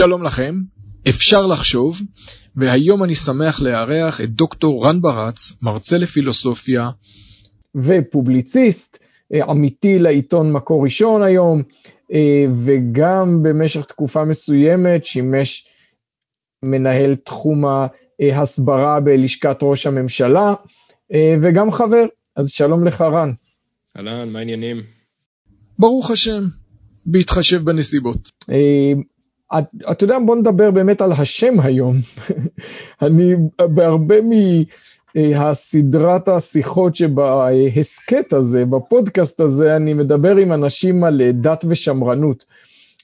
שלום לכם, אפשר לחשוב, והיום אני שמח לארח את דוקטור רן ברץ, מרצה לפילוסופיה. ופובליציסט, עמיתי לעיתון מקור ראשון היום, וגם במשך תקופה מסוימת שימש מנהל תחום ההסברה בלשכת ראש הממשלה, וגם חבר. אז שלום לך, רן. אהלן, מה העניינים? ברוך השם, בהתחשב בנסיבות. אתה יודע, בוא נדבר באמת על השם היום. אני, בהרבה מהסדרת השיחות שבהסכת הזה, בפודקאסט הזה, אני מדבר עם אנשים על דת ושמרנות.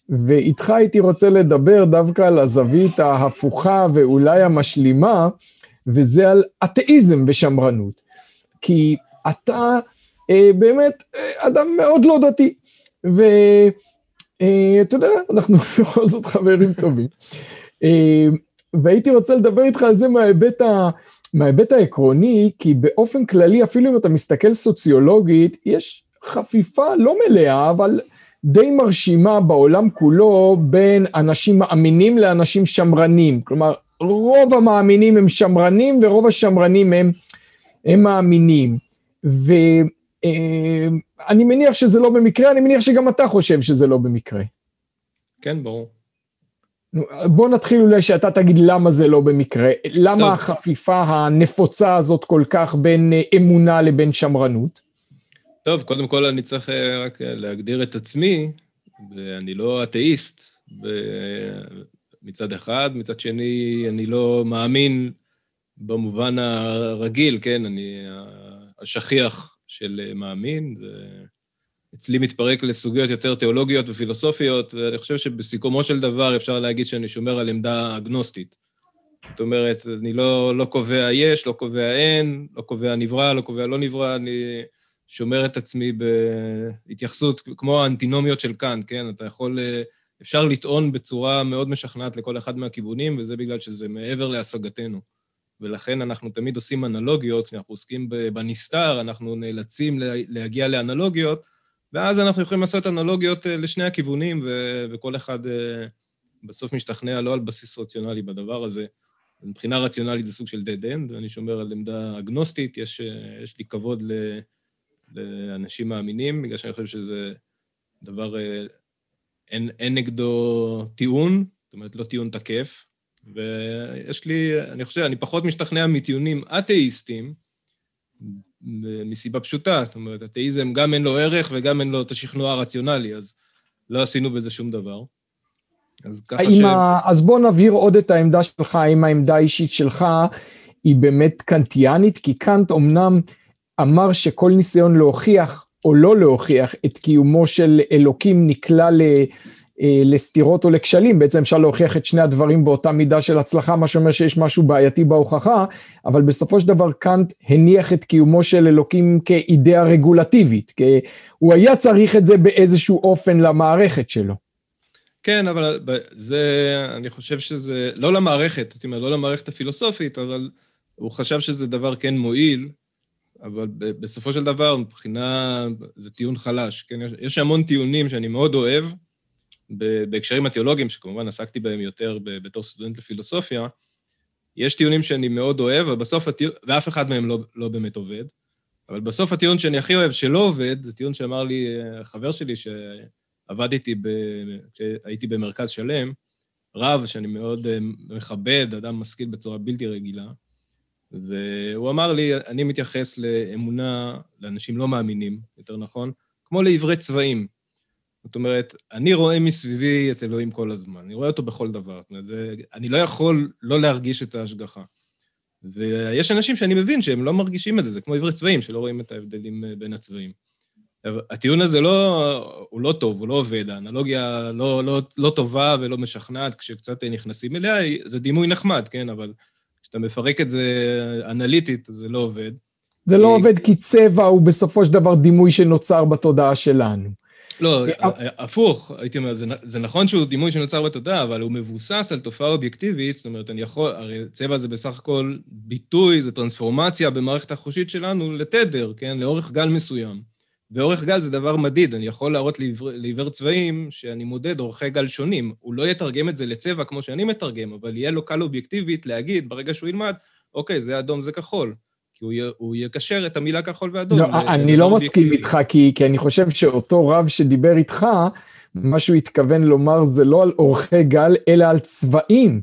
ואיתך הייתי רוצה לדבר דווקא על הזווית ההפוכה ואולי המשלימה, וזה על אתאיזם ושמרנות. כי אתה באמת אדם מאוד לא דתי. ו... אתה יודע, אנחנו בכל זאת חברים טובים. והייתי רוצה לדבר איתך על זה מההיבט, ה, מההיבט העקרוני, כי באופן כללי, אפילו אם אתה מסתכל סוציולוגית, יש חפיפה לא מלאה, אבל די מרשימה בעולם כולו בין אנשים מאמינים לאנשים שמרנים. כלומר, רוב המאמינים הם שמרנים ורוב השמרנים הם, הם מאמינים. ו... אני מניח שזה לא במקרה, אני מניח שגם אתה חושב שזה לא במקרה. כן, ברור. בוא נתחיל אולי שאתה תגיד למה זה לא במקרה. למה טוב. החפיפה הנפוצה הזאת כל כך בין אמונה לבין שמרנות? טוב, קודם כל אני צריך רק להגדיר את עצמי, ואני לא אתאיסט מצד אחד, מצד שני אני לא מאמין במובן הרגיל, כן, אני השכיח של מאמין, זה אצלי מתפרק לסוגיות יותר תיאולוגיות ופילוסופיות, ואני חושב שבסיכומו של דבר אפשר להגיד שאני שומר על עמדה אגנוסטית. זאת אומרת, אני לא, לא קובע יש, לא קובע אין, לא קובע נברא, לא קובע לא נברא, אני שומר את עצמי בהתייחסות, כמו האנטינומיות של קאנט, כן? אתה יכול, אפשר לטעון בצורה מאוד משכנעת לכל אחד מהכיוונים, וזה בגלל שזה מעבר להשגתנו. ולכן אנחנו תמיד עושים אנלוגיות, כשאנחנו עוסקים בנסתר, אנחנו נאלצים להגיע לאנלוגיות, ואז אנחנו יכולים לעשות אנלוגיות אה, לשני הכיוונים, ו- וכל אחד אה, בסוף משתכנע לא על בסיס רציונלי בדבר הזה. מבחינה רציונלית זה סוג של dead end, ואני שומר על עמדה אגנוסטית, יש, אה, יש לי כבוד ל- לאנשים מאמינים, בגלל שאני חושב שזה דבר, אין, אין נגדו טיעון, זאת אומרת, לא טיעון תקף, ויש לי, אני חושב, אני פחות משתכנע מטיעונים אתאיסטים, מסיבה פשוטה, זאת אומרת, אתאיזם גם אין לו ערך וגם אין לו את השכנוע הרציונלי, אז לא עשינו בזה שום דבר. אז ככה ש... ה... אז בוא נבהיר עוד את העמדה שלך, האם העמדה האישית שלך היא באמת קנטיאנית, כי קאנט אמנם אמר שכל ניסיון להוכיח או לא להוכיח את קיומו של אלוקים נקלע אה, לסתירות או לכשלים, בעצם אפשר להוכיח את שני הדברים באותה מידה של הצלחה, מה שאומר שיש משהו בעייתי בהוכחה, אבל בסופו של דבר קאנט הניח את קיומו של אלוקים כאידאה רגולטיבית, כי הוא היה צריך את זה באיזשהו אופן למערכת שלו. כן, אבל זה, אני חושב שזה, לא למערכת, זאת אומרת, לא למערכת הפילוסופית, אבל הוא חשב שזה דבר כן מועיל, אבל בסופו של דבר, מבחינה, זה טיעון חלש, כן? יש המון טיעונים שאני מאוד אוהב, בהקשרים התיאולוגיים, שכמובן עסקתי בהם יותר בתור סטודנט לפילוסופיה, יש טיעונים שאני מאוד אוהב, אבל בסוף הטיעון, ואף אחד מהם לא, לא באמת עובד, אבל בסוף הטיעון שאני הכי אוהב שלא עובד, זה טיעון שאמר לי אה, חבר שלי שעבד איתי, ב... כשהייתי במרכז שלם, רב שאני מאוד אה, מכבד, אדם משכיל בצורה בלתי רגילה, והוא אמר לי, אני מתייחס לאמונה, לאנשים לא מאמינים, יותר נכון, כמו לעברי צבעים. זאת אומרת, אני רואה מסביבי את אלוהים כל הזמן, אני רואה אותו בכל דבר. זאת אומרת, זה, אני לא יכול לא להרגיש את ההשגחה. ויש אנשים שאני מבין שהם לא מרגישים את זה, זה כמו עברי צבעים, שלא רואים את ההבדלים אה, בין הצבעים. הטיעון הזה לא, הוא לא טוב, הוא לא עובד, האנלוגיה לא, לא, לא טובה ולא משכנעת, כשקצת נכנסים אליה, זה דימוי נחמד, כן? אבל כשאתה מפרק את זה אנליטית, זה לא עובד. זה לא עובד כי צבע הוא בסופו של דבר דימוי שנוצר בתודעה שלנו. לא, הפוך, הייתי אומר, זה, זה נכון שהוא דימוי שנוצר בתודעה, אבל הוא מבוסס על תופעה אובייקטיבית, זאת אומרת, אני יכול, הרי צבע זה בסך הכל ביטוי, זה טרנספורמציה במערכת החושית שלנו לתדר, כן? לאורך גל מסוים. ואורך גל זה דבר מדיד, אני יכול להראות לעיוור צבעים שאני מודד אורכי גל שונים. הוא לא יתרגם את זה לצבע כמו שאני מתרגם, אבל יהיה לו קל אובייקטיבית להגיד, ברגע שהוא ילמד, אוקיי, זה אדום, זה כחול. כי הוא, י, הוא יקשר את המילה כחול ואדום. לא, אני לא מסכים איתך, כי, כי אני חושב שאותו רב שדיבר איתך, מה שהוא התכוון לומר זה לא על אורכי גל, אלא על צבעים.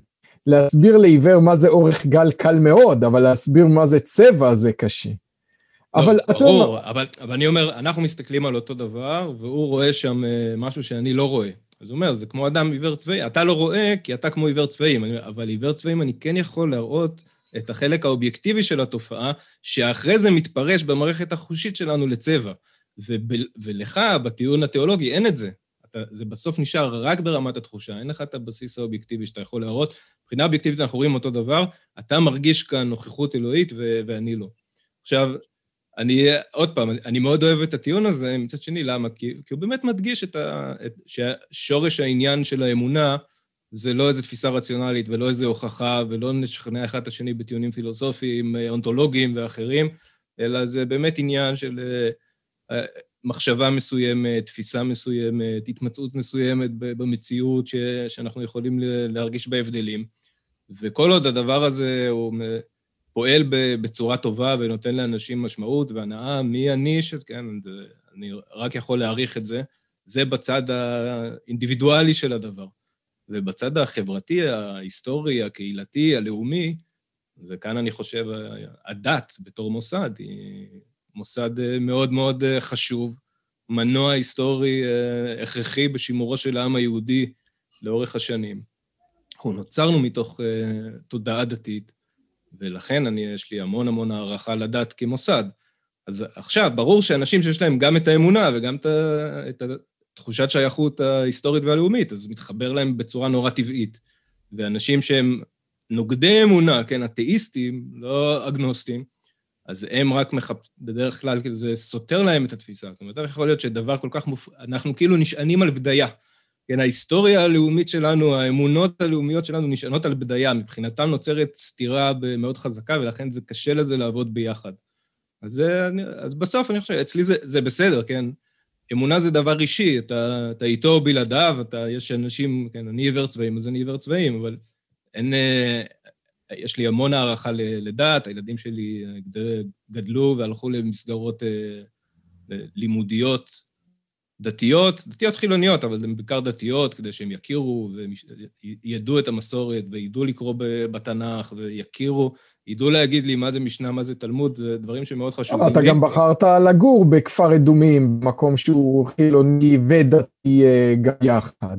להסביר לעיוור מה זה אורך גל קל מאוד, אבל להסביר מה זה צבע זה קשה. לא, אבל אתה. ברור, אבל, אבל אני אומר, אנחנו מסתכלים על אותו דבר, והוא רואה שם אה, משהו שאני לא רואה. אז הוא אומר, זה כמו אדם עיוור צבאי. אתה לא רואה כי אתה כמו עיוור צבעים, אבל עיוור צבעים אני כן יכול להראות את החלק האובייקטיבי של התופעה, שאחרי זה מתפרש במערכת החושית שלנו לצבע. וב, ולך, בטיעון התיאולוגי, אין את זה. אתה, זה בסוף נשאר רק ברמת התחושה, אין לך את הבסיס האובייקטיבי שאתה יכול להראות. מבחינה אובייקטיבית אנחנו רואים אותו דבר, אתה מרגיש כאן נוכחות אלוהית ו- ואני לא. עכשיו, אני, עוד פעם, אני מאוד אוהב את הטיעון הזה, מצד שני, למה? כי, כי הוא באמת מדגיש את ה... את, ששורש העניין של האמונה זה לא איזו תפיסה רציונלית ולא איזו הוכחה, ולא נשכנע אחד את השני בטיעונים פילוסופיים, אונתולוגיים ואחרים, אלא זה באמת עניין של אה, מחשבה מסוימת, תפיסה מסוימת, התמצאות מסוימת במציאות ש, שאנחנו יכולים להרגיש בה הבדלים. וכל עוד הדבר הזה הוא פועל בצורה טובה ונותן לאנשים משמעות והנאה, מי אני שכן, אני רק יכול להעריך את זה, זה בצד האינדיבידואלי של הדבר. ובצד החברתי, ההיסטורי, הקהילתי, הלאומי, וכאן אני חושב, הדת בתור מוסד היא מוסד אה, מאוד מאוד אה, חשוב, מנוע היסטורי אה, הכרחי בשימורו של העם היהודי לאורך השנים. אנחנו נוצרנו מתוך תודעה דתית, ולכן אני, יש לי המון המון הערכה לדת כמוסד. אז עכשיו, ברור שאנשים שיש להם גם את האמונה וגם את תחושת שייכות ההיסטורית והלאומית, אז מתחבר להם בצורה נורא טבעית. ואנשים שהם נוגדי אמונה, כן, אתאיסטים, לא אגנוסטים, אז הם רק מחפ... בדרך כלל, כאילו זה סותר להם את התפיסה. זאת אומרת, יכול להיות שדבר כל כך מופ... אנחנו כאילו נשענים על בדיה. כן, ההיסטוריה הלאומית שלנו, האמונות הלאומיות שלנו נשענות על בדיה. מבחינתם נוצרת סתירה מאוד חזקה, ולכן זה קשה לזה לעבוד ביחד. אז, זה, אז בסוף אני חושב, אצלי זה, זה בסדר, כן? אמונה זה דבר אישי, אתה, אתה איתו או בלעדיו, אתה, יש אנשים, כן, אני עיוור צבעים, אז אני עיוור צבעים, אבל אין, אה, יש לי המון הערכה לדת, הילדים שלי גדלו והלכו למסגרות אה, לימודיות דתיות, דתיות חילוניות, אבל הן בעיקר דתיות, כדי שהם יכירו וידעו את המסורת וידעו לקרוא בתנ"ך ויכירו, ידעו להגיד לי מה זה משנה, מה זה תלמוד, זה דברים שמאוד חשובים. אתה גם בחרת לגור בכפר אדומים, מקום שהוא חילוני ודתי אה, גם יחד.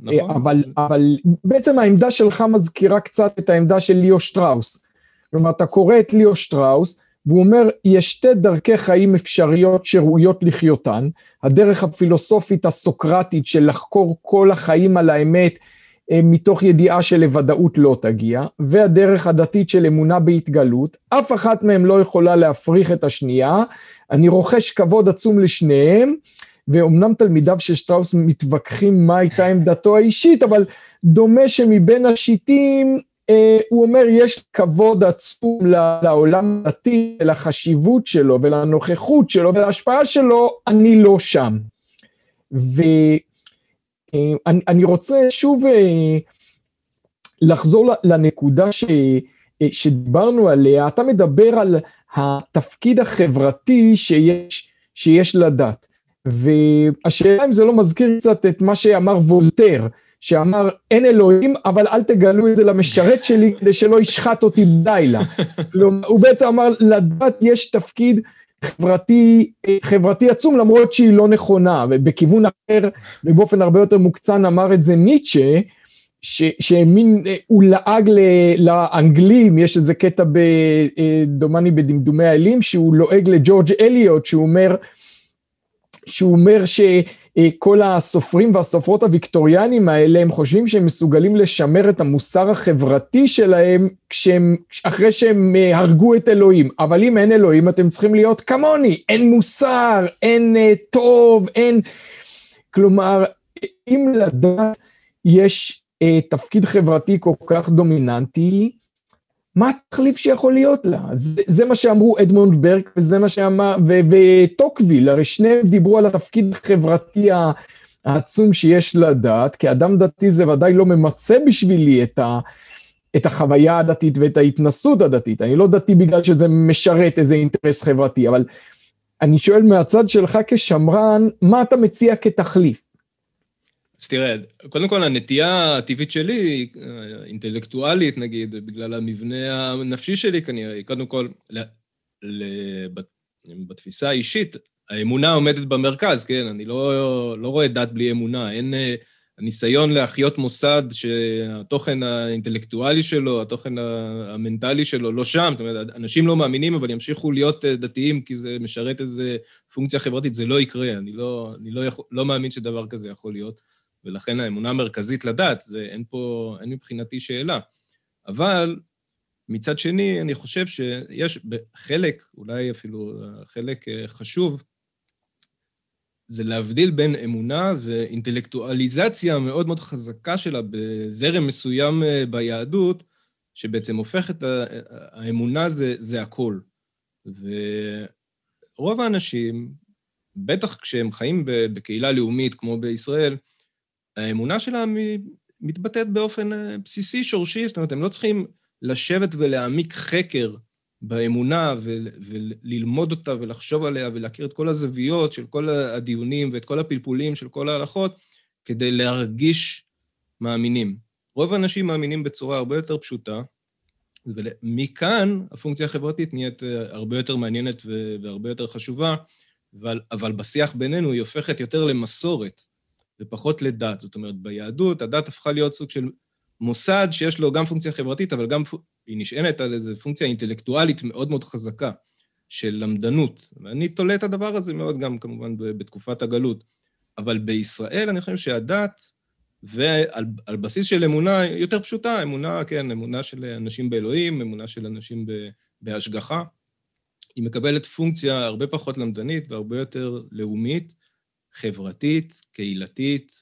נכון. אבל, אבל בעצם העמדה שלך מזכירה קצת את העמדה של ליאו שטראוס. כלומר, אתה קורא את ליאו שטראוס, והוא אומר, יש שתי דרכי חיים אפשריות שראויות לחיותן, הדרך הפילוסופית הסוקרטית של לחקור כל החיים על האמת, אה, מתוך ידיעה שלוודאות לא תגיע, והדרך הדתית של אמונה בהתגלות, אף אחת מהן לא יכולה להפריך את השנייה, אני רוכש כבוד עצום לשניהם, ואומנם תלמידיו של שטראוס מתווכחים מה הייתה עמדתו האישית, אבל דומה שמבין השיטים, אה, הוא אומר, יש כבוד עצום לעולם הדתי, לחשיבות שלו ולנוכחות שלו ולהשפעה שלו, אני לא שם. אה, רוצה שוב אה, לחזור לנקודה ש, אה, שדיברנו עליה, אתה מדבר על התפקיד החברתי שיש, שיש לדת. והשאלה אם זה לא מזכיר קצת את מה שאמר וולטר, שאמר אין אלוהים, אבל אל תגלו את זה למשרת שלי כדי שלא ישחט אותי בלילה. הוא בעצם אמר, לדת יש תפקיד חברתי, חברתי עצום, למרות שהיא לא נכונה, ובכיוון אחר, ובאופן הרבה יותר מוקצן אמר את זה ניטשה, שמין, הוא לעג לאנגלים, יש איזה קטע דומני בדמדומי האלים, שהוא לועג לג'ורג' אליוט, שהוא אומר, שהוא אומר שכל הסופרים והסופרות הוויקטוריאנים האלה, הם חושבים שהם מסוגלים לשמר את המוסר החברתי שלהם כשהם, אחרי שהם אה, הרגו את אלוהים. אבל אם אין אלוהים, אתם צריכים להיות כמוני, אין מוסר, אין אה, טוב, אין... כלומר, אם לדת יש אה, תפקיד חברתי כל כך דומיננטי, מה התחליף שיכול להיות לה? זה, זה מה שאמרו אדמונד ברק וזה מה שאמר, וטוקוויל, הרי שניהם דיברו על התפקיד החברתי העצום שיש לדת, כאדם דתי זה ודאי לא ממצה בשבילי את, ה, את החוויה הדתית ואת ההתנסות הדתית. אני לא דתי בגלל שזה משרת איזה אינטרס חברתי, אבל אני שואל מהצד שלך כשמרן, מה אתה מציע כתחליף? אז תראה, קודם כל הנטייה הטבעית שלי, אינטלקטואלית נגיד, בגלל המבנה הנפשי שלי כנראה, היא קודם כל, ל, ל, בתפיסה האישית, האמונה עומדת במרכז, כן? אני לא, לא רואה דת בלי אמונה, אין הניסיון להחיות מוסד שהתוכן האינטלקטואלי שלו, התוכן המנטלי שלו לא שם, זאת אומרת, אנשים לא מאמינים, אבל ימשיכו להיות דתיים כי זה משרת איזו פונקציה חברתית, זה לא יקרה, אני לא, אני לא, יכול, לא מאמין שדבר כזה יכול להיות. ולכן האמונה המרכזית לדת, זה אין פה, אין מבחינתי שאלה. אבל מצד שני, אני חושב שיש חלק, אולי אפילו חלק אה, חשוב, זה להבדיל בין אמונה ואינטלקטואליזציה מאוד מאוד חזקה שלה בזרם מסוים אה, ביהדות, שבעצם הופך את האמונה זה, זה הכל. ורוב האנשים, בטח כשהם חיים בקהילה לאומית כמו בישראל, האמונה שלהם מתבטאת באופן אה, בסיסי, שורשי, זאת אומרת, הם לא צריכים לשבת ולהעמיק חקר באמונה וללמוד אותה ולחשוב עליה ולהכיר את כל הזוויות של כל הדיונים ואת כל הפלפולים של כל ההלכות כדי להרגיש מאמינים. רוב האנשים מאמינים בצורה הרבה יותר פשוטה, ומכאן הפונקציה החברתית נהיית אה, הרבה יותר מעניינת והרבה יותר חשובה, אבל, אבל בשיח בינינו היא הופכת יותר למסורת. ופחות לדת. זאת אומרת, ביהדות הדת הפכה להיות סוג של מוסד שיש לו גם פונקציה חברתית, אבל גם היא נשענת על איזו פונקציה אינטלקטואלית מאוד מאוד חזקה של למדנות. ואני תולה את הדבר הזה מאוד גם כמובן בתקופת הגלות. אבל בישראל אני חושב שהדת, ועל בסיס של אמונה יותר פשוטה, אמונה, כן, אמונה של אנשים באלוהים, אמונה של אנשים בהשגחה, היא מקבלת פונקציה הרבה פחות למדנית והרבה יותר לאומית, חברתית, קהילתית,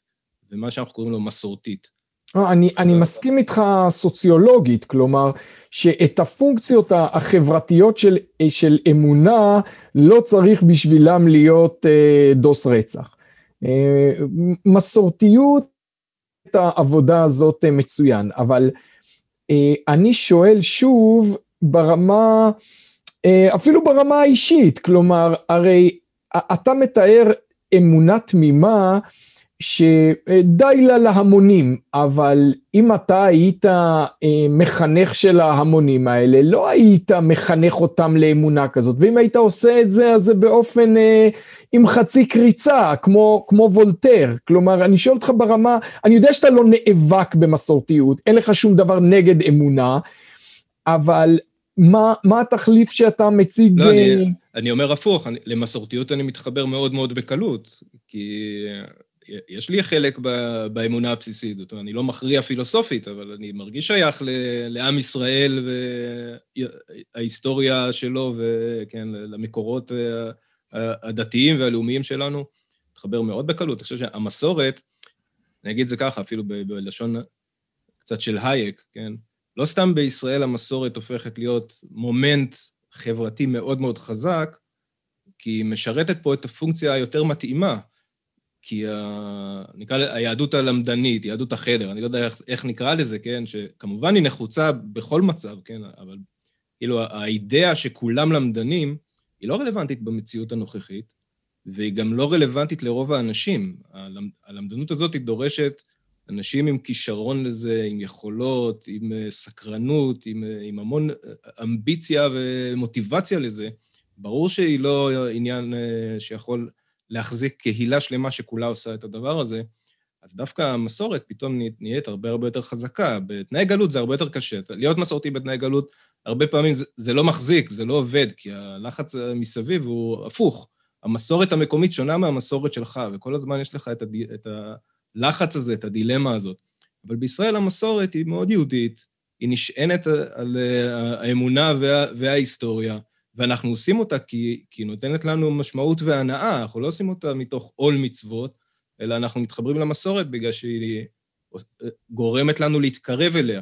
ומה שאנחנו קוראים לו מסורתית. אה, אני, אני מסכים איתך סוציולוגית, כלומר, שאת הפונקציות החברתיות של, של אמונה לא צריך בשבילם להיות אה, דוס רצח. אה, מסורתיות, את העבודה הזאת אה, מצוין, אבל אה, אני שואל שוב ברמה, אה, אפילו ברמה האישית, כלומר, הרי אתה מתאר אמונה תמימה שדי לה להמונים, אבל אם אתה היית אה, מחנך של ההמונים האלה, לא היית מחנך אותם לאמונה כזאת, ואם היית עושה את זה, אז זה באופן אה, עם חצי קריצה, כמו, כמו וולטר. כלומר, אני שואל אותך ברמה, אני יודע שאתה לא נאבק במסורתיות, אין לך שום דבר נגד אמונה, אבל מה, מה התחליף שאתה מציג? לא, אני, אה, אני אומר הפוך, אני, למסורתיות אני מתחבר מאוד מאוד בקלות, כי יש לי חלק ב, באמונה הבסיסית, זאת אומרת, אני לא מכריע פילוסופית, אבל אני מרגיש שייך ל, לעם ישראל וההיסטוריה שלו, וכן, למקורות אה, הדתיים והלאומיים שלנו, מתחבר מאוד בקלות. אני חושב שהמסורת, אני אגיד את זה ככה, אפילו בלשון קצת של הייק, כן? לא סתם בישראל המסורת הופכת להיות מומנט חברתי מאוד מאוד חזק, כי היא משרתת פה את הפונקציה היותר מתאימה. כי ה... נקרא לה היהדות הלמדנית, יהדות החדר, אני לא יודע איך, איך נקרא לזה, כן? שכמובן היא נחוצה בכל מצב, כן? אבל כאילו האידאה שכולם למדנים, היא לא רלוונטית במציאות הנוכחית, והיא גם לא רלוונטית לרוב האנשים. הלמדנות הזאת היא דורשת אנשים עם כישרון לזה, עם יכולות, עם אה, סקרנות, עם, אה, עם המון אה, אמביציה ומוטיבציה לזה, ברור שהיא לא עניין שיכול להחזיק קהילה שלמה שכולה עושה את הדבר הזה, אז דווקא המסורת פתאום נהיית הרבה הרבה יותר חזקה. בתנאי גלות זה הרבה יותר קשה. להיות מסורתי בתנאי גלות, הרבה פעמים זה, זה לא מחזיק, זה לא עובד, כי הלחץ מסביב הוא הפוך. המסורת המקומית שונה מהמסורת שלך, וכל הזמן יש לך את, הד... את ה... הלחץ הזה, את הדילמה הזאת. אבל בישראל המסורת היא מאוד יהודית, היא נשענת על האמונה וה, וההיסטוריה, ואנחנו עושים אותה כי, היא נותנת לנו משמעות והנאה, אנחנו לא עושים אותה מתוך עול מצוות, אלא אנחנו מתחברים למסורת בגלל שהיא גורמת לנו להתקרב אליה.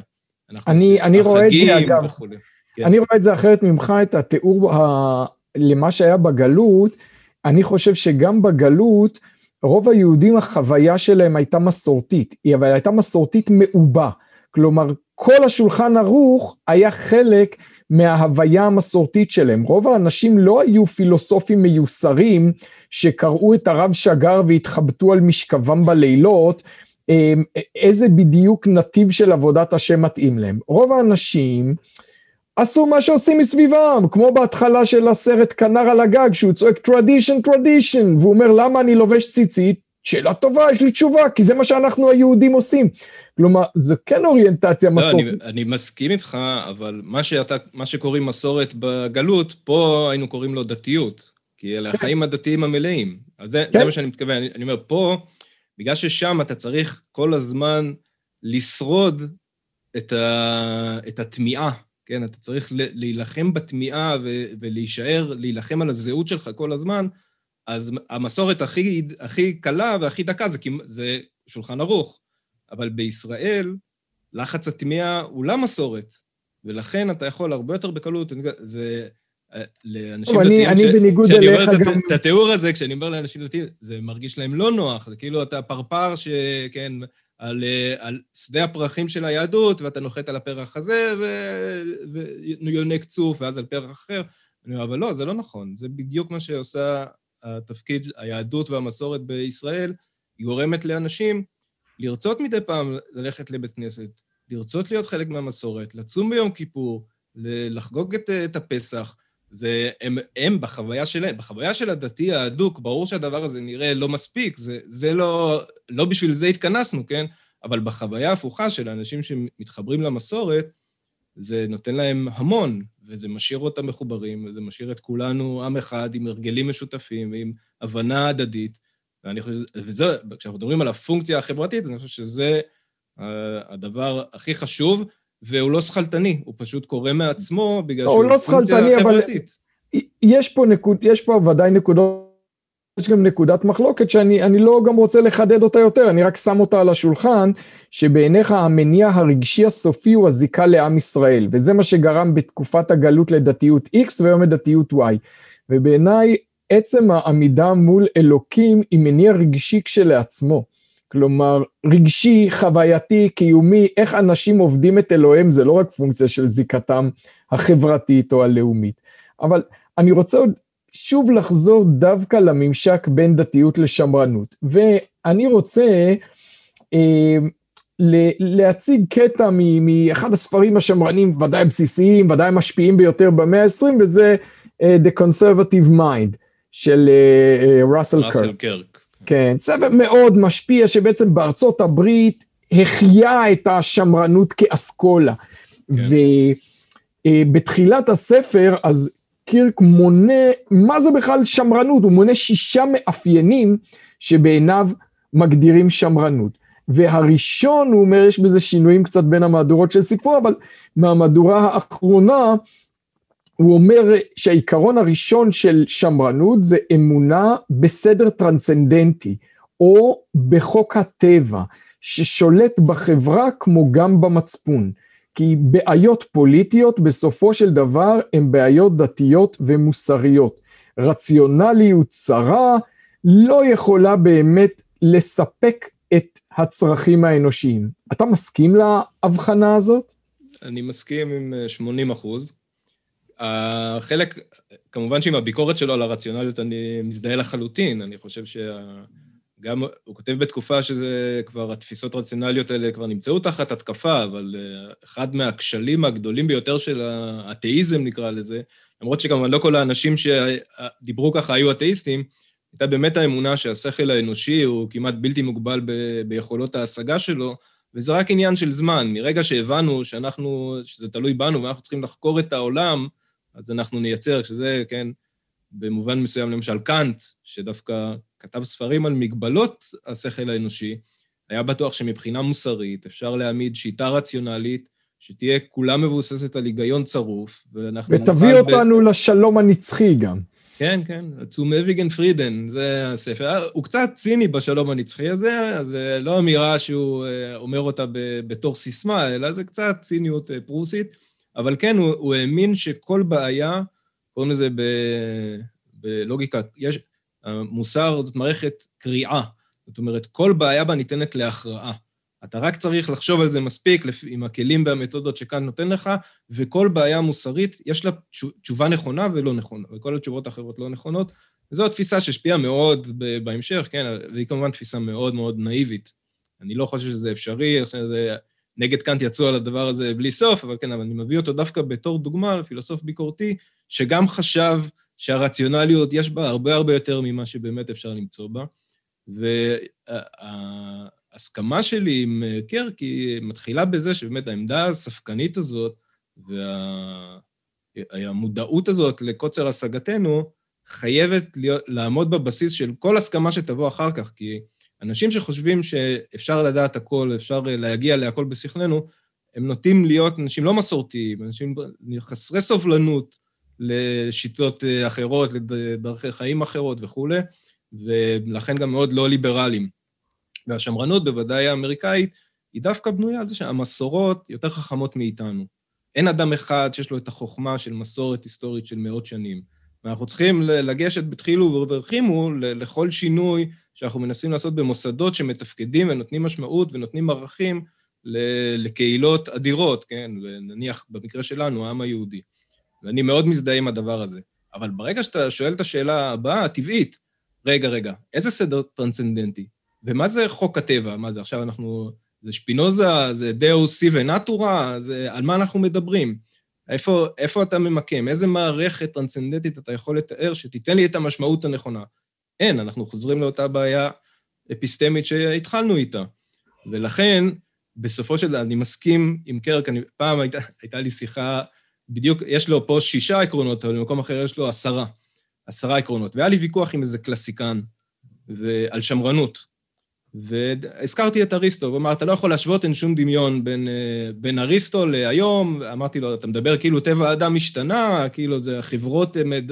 אני, אני רואה את זה, אגב, כן. אני רואה את זה אחרת ממך, את התיאור ה... למה שהיה בגלות. אני חושב שגם בגלות, רוב היהודים, החוויה שלהם הייתה מסורתית, אבל הייתה מסורתית מעובה. כלומר, כל השולחן ערוך היה חלק מההוויה המסורתית שלהם. רוב האנשים לא היו פילוסופים מיוסרים שקראו את הרב שגר והתחבטו על משכבם בלילות, אמ, איזה בדיוק נתיב של עבודת השם מתאים להם. רוב האנשים עשו מה שעושים מסביבם, כמו בהתחלה של הסרט כנר על הגג, שהוא צועק tradition, tradition, והוא אומר למה אני לובש ציצית? שאלה טובה, יש לי תשובה, כי זה מה שאנחנו היהודים עושים. כלומר, זו כן אוריינטציה מסורתית. לא, אני, אני מסכים איתך, אבל מה, שאתה, מה שקוראים מסורת בגלות, פה היינו קוראים לו דתיות, כי אלה כן. החיים הדתיים המלאים. אז זה, כן. זה מה שאני מתכוון. אני, אני אומר, פה, בגלל ששם אתה צריך כל הזמן לשרוד את, ה, את התמיהה, כן? אתה צריך להילחם בתמיהה ולהישאר, להילחם על הזהות שלך כל הזמן, אז המסורת הכי, הכי קלה והכי דקה זה, זה שולחן ערוך. אבל בישראל, לחץ התמיהה הוא למסורת, ולכן אתה יכול הרבה יותר בקלות, זה... אה, לאנשים דתיים, אני, אני בניגוד אליך גם... את התיאור הזה, כשאני אומר לאנשים דתיים, זה מרגיש להם לא נוח, זה כאילו אתה פרפר שכן, על, אה, על שדה הפרחים של היהדות, ואתה נוחת על הפרח הזה, ויונק צוף, ואז על פרח אחר. אני אומר, אבל לא, זה לא נכון. זה בדיוק מה שעושה התפקיד, היהדות והמסורת בישראל, היא גורמת לאנשים לרצות מדי פעם ללכת לבית כנסת, לרצות להיות חלק מהמסורת, לצום ביום כיפור, לחגוג את, את הפסח. זה, הם, הם בחוויה שלהם, בחוויה של הדתי ההדוק, ברור שהדבר הזה נראה לא מספיק, זה, זה לא, לא בשביל זה התכנסנו, כן? אבל בחוויה ההפוכה של האנשים שמתחברים למסורת, זה נותן להם המון, וזה משאיר אותם מחוברים, וזה משאיר את כולנו עם אחד עם הרגלים משותפים ועם הבנה הדדית. ואני חושב, וזה, כשאנחנו מדברים על הפונקציה החברתית, אני חושב שזה אה, הדבר הכי חשוב, והוא לא שכלתני, הוא פשוט קורה מעצמו בגלל לא, שהוא לא פונקציה חברתית. אבל יש פה, נקוד, יש פה ודאי נקודות, יש גם נקודת מחלוקת שאני לא גם רוצה לחדד אותה יותר, אני רק שם אותה על השולחן, שבעיניך המניע הרגשי הסופי הוא הזיקה לעם ישראל, וזה מה שגרם בתקופת הגלות לדתיות X והיום לדתיות Y. ובעיניי עצם העמידה מול אלוקים היא מניע רגשי כשלעצמו. כלומר, רגשי, חווייתי, קיומי, איך אנשים עובדים את אלוהים, זה לא רק פונקציה של זיקתם החברתית או הלאומית. אבל אני רוצה עוד שוב לחזור דווקא לממשק בין דתיות לשמרנות. ואני רוצה אה, להציג קטע מאחד הספרים השמרנים, ודאי בסיסיים, ודאי משפיעים ביותר במאה ה-20, וזה uh, The Conservative Mind. של ראסל. ראסל קרק. כן, ספר מאוד משפיע שבעצם בארצות הברית החיה את השמרנות כאסכולה. כן. ובתחילת הספר אז קירק מונה, מה זה בכלל שמרנות? הוא מונה שישה מאפיינים שבעיניו מגדירים שמרנות. והראשון, הוא אומר, יש בזה שינויים קצת בין המהדורות של ספרו, אבל מהמהדורה האחרונה, הוא אומר שהעיקרון הראשון של שמרנות זה אמונה בסדר טרנסצנדנטי, או בחוק הטבע, ששולט בחברה כמו גם במצפון. כי בעיות פוליטיות בסופו של דבר הן בעיות דתיות ומוסריות. רציונליות צרה לא יכולה באמת לספק את הצרכים האנושיים. אתה מסכים להבחנה הזאת? אני מסכים עם 80 אחוז. החלק, כמובן שעם הביקורת שלו על הרציונליות אני מזדהה לחלוטין, אני חושב שגם, הוא כותב בתקופה שזה כבר, התפיסות הרציונליות האלה כבר נמצאו תחת התקפה, אבל אה, אחד מהכשלים הגדולים ביותר של האתאיזם, נקרא לזה, למרות שכמובן לא כל האנשים שדיברו ככה היו אתאיסטים, הייתה באמת האמונה שהשכל האנושי הוא כמעט בלתי מוגבל ב- ביכולות ההשגה שלו, וזה רק עניין של זמן. מרגע שהבנו שאנחנו, שזה תלוי בנו ואנחנו צריכים לחקור את העולם, אז אנחנו נייצר, שזה, כן, במובן מסוים, למשל קאנט, שדווקא כתב ספרים על מגבלות השכל האנושי, היה בטוח שמבחינה מוסרית אפשר להעמיד שיטה רציונלית שתהיה כולה מבוססת על היגיון צרוף, ואנחנו ותביא אותנו ב... לשלום הנצחי גם. כן, כן, zu Mevigen פרידן, זה הספר. הוא קצת ציני בשלום הנצחי הזה, אז זה לא אמירה שהוא אומר אותה בתור סיסמה, אלא זה קצת ציניות פרוסית, אבל כן, הוא, הוא האמין שכל בעיה, קוראים לזה ב, בלוגיקה, יש, המוסר זאת מערכת קריאה. זאת אומרת, כל בעיה בה ניתנת להכרעה. אתה רק צריך לחשוב על זה מספיק עם הכלים והמתודות שכאן נותן לך, וכל בעיה מוסרית, יש לה תשובה נכונה ולא נכונה, וכל התשובות האחרות לא נכונות. וזו התפיסה שהשפיעה מאוד בהמשך, כן, והיא כמובן תפיסה מאוד מאוד נאיבית. אני לא חושב שזה אפשרי, זה, נגד קאנט יצאו על הדבר הזה בלי סוף, אבל כן, אבל אני מביא אותו דווקא בתור דוגמה לפילוסוף ביקורתי, שגם חשב שהרציונליות, יש בה הרבה הרבה יותר ממה שבאמת אפשר למצוא בה. וההסכמה שלי עם קרקי מתחילה בזה שבאמת העמדה הספקנית הזאת והמודעות הזאת לקוצר השגתנו חייבת להיות, לעמוד בבסיס של כל הסכמה שתבוא אחר כך, כי אנשים שחושבים שאפשר לדעת הכל, אפשר להגיע להכל בשכלנו, הם נוטים להיות אנשים לא מסורתיים, אנשים חסרי סובלנות לשיטות אחרות, לדרכי חיים אחרות וכולי. ולכן גם מאוד לא ליברליים. והשמרנות, בוודאי האמריקאית, היא דווקא בנויה על זה שהמסורות יותר חכמות מאיתנו. אין אדם אחד שיש לו את החוכמה של מסורת היסטורית של מאות שנים. ואנחנו צריכים לגשת בתחילו וברחימו לכל שינוי שאנחנו מנסים לעשות במוסדות שמתפקדים ונותנים משמעות ונותנים ערכים לקהילות אדירות, כן? ונניח במקרה שלנו, העם היהודי. ואני מאוד מזדהה עם הדבר הזה. אבל ברגע שאתה שואל את השאלה הבאה, הטבעית, רגע, רגע, איזה סדר טרנסצנדנטי? ומה זה חוק הטבע? מה זה עכשיו אנחנו... זה שפינוזה? זה דאו סי ונטורה? זה... על מה אנחנו מדברים? איפה, איפה אתה ממקם? איזה מערכת טרנסצנדנטית אתה יכול לתאר שתיתן לי את המשמעות הנכונה? אין, אנחנו חוזרים לאותה בעיה אפיסטמית שהתחלנו איתה. ולכן, בסופו של דבר, אני מסכים עם קרק, אני, פעם הייתה, הייתה לי שיחה, בדיוק, יש לו פה שישה עקרונות, אבל במקום אחר יש לו עשרה. עשרה עקרונות. והיה לי ויכוח עם איזה קלסיקן על שמרנות. והזכרתי את אריסטו, הוא אמר, אתה לא יכול להשוות, אין שום דמיון בין, אה, בין אריסטו להיום. אמרתי לו, אתה מדבר כאילו טבע האדם השתנה, כאילו זה החברות... מד...